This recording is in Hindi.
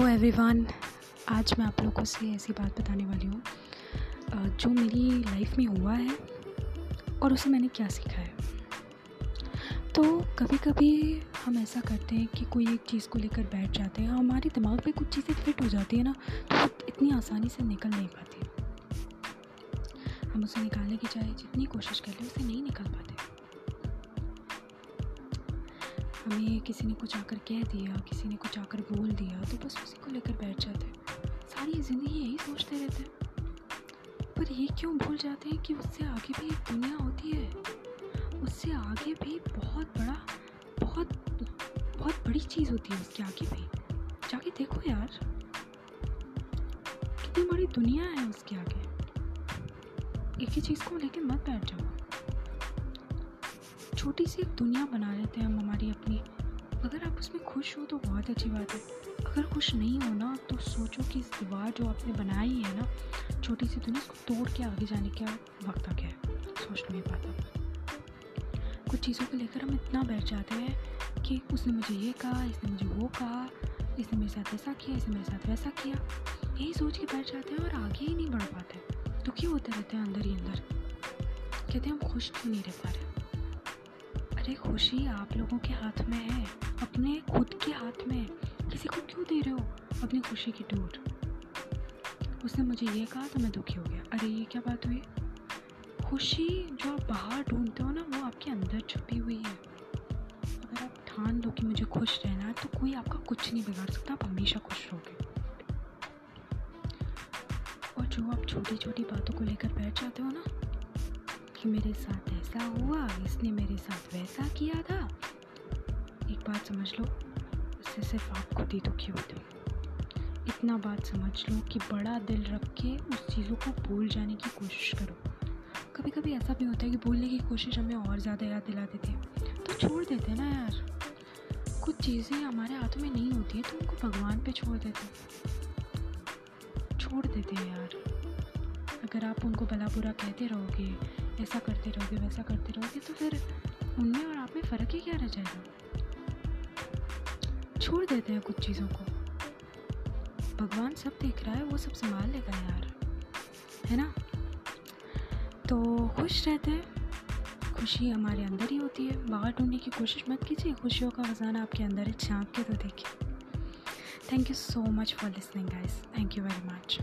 हेलो एवरीवन आज मैं आप लोगों से ऐसी बात बताने वाली हूँ। जो मेरी लाइफ में हुआ है और उसे मैंने क्या सीखा है। तो कभी कभी हम ऐसा करते हैं कि कोई एक चीज़ को लेकर बैठ जाते हैं, हमारे दिमाग में कुछ चीज़ें फिट हो जाती है ना तो इतनी आसानी से निकल नहीं पाती। हम उसे निकालने की चाहे जितनी कोशिश कर लें, उसे नहीं निकल पाते। हमें किसी ने कुछ आकर कह दिया, किसी ने कुछ आकर बोल दिया तो बस उसी को लेकर बैठ जाते हैं। सारी ज़िंदगी यही सोचते रहते हैं। पर ये क्यों भूल जाते हैं कि उससे आगे भी एक दुनिया होती है? उससे आगे भी बहुत बड़ा, बहुत बहुत बड़ी चीज़ होती है उसके आगे भी। जाके देखो यार, कितनी बड़ी दुनिया है उसके आगे। एक ही चीज़ को लेके मत बैठ जाओ। छोटी सी एक दुनिया बना लेते हैं हम हमारी अपनी। अगर आप उसमें खुश हो तो बहुत अच्छी बात है। अगर खुश नहीं हो ना तो सोचो कि इस दीवार जो आपने बनाई है ना, छोटी सी दुनिया, उसको तोड़ के आगे जाने का वक्त आ गया है। सोच नहीं पाता कुछ चीज़ों को लेकर हम इतना बैठ जाते हैं कि उसने मुझे ये कहा, इसने मुझे वो कहा, इसने मेरे साथ ऐसा किया, इसने मेरे साथ वैसा किया। यही सोच के बैठ जाते हैं और आगे ही नहीं बढ़ पाते। दुखी होते रहते हैं अंदर ही अंदर। कहते हैं हम खुश क्यों नहीं रह पा रहे? अरे खुशी आप लोगों के हाथ में है। अपने खुद के हाथ में। किसी को क्यों दे रहे हो अपनी खुशी की टूट? उसने मुझे ये कहा तो मैं दुखी हो गया। अरे, ये क्या बात हुई? खुशी जो आप बाहर ढूंढते हो ना, वो आपके अंदर छुपी हुई है। अगर आप ठान लो कि मुझे खुश रहना है तो कोई आपका कुछ नहीं बिगाड़ सकता। आप हमेशा खुश रहोगे। और जो आप छोटी छोटी बातों को लेकर बैठ जाते हो ना कि मेरे साथ ऐसा हुआ, इसने मेरे साथ वैसा किया था। एक बात समझ लो, उससे सिर्फ़ आप खुद ही दुखी होते हो। इतना बात समझ लो कि बड़ा दिल रख के उस चीज़ों को भूल जाने की कोशिश करो। कभी कभी ऐसा भी होता है कि भूलने की कोशिश हमें और ज़्यादा याद दिला देती है। तो छोड़ देते हैं ना यार। कुछ चीज़ें हमारे हाथों में नहीं होती है तो उनको भगवान पे छोड़ देते हैं। छोड़ देते हैं यार। अगर आप उनको भला बुरा कहते रहोगे ऐसा करते रहोगे, वैसा करते रहोगे तो फिर उनमें और आप में फ़र्क ही क्या रह जाएगा? छोड़ देते हैं कुछ चीज़ों को। भगवान सब देख रहा है, वो सब संभाल लेगा यार। है ना? तो खुश रहते हैं। खुशी हमारे अंदर ही होती है। बाहर ढूँढने की कोशिश मत कीजिए। खुशियों का खजाना आपके अंदर है झाँक के तो देखिए। Thank you so much for listening guys thank you very much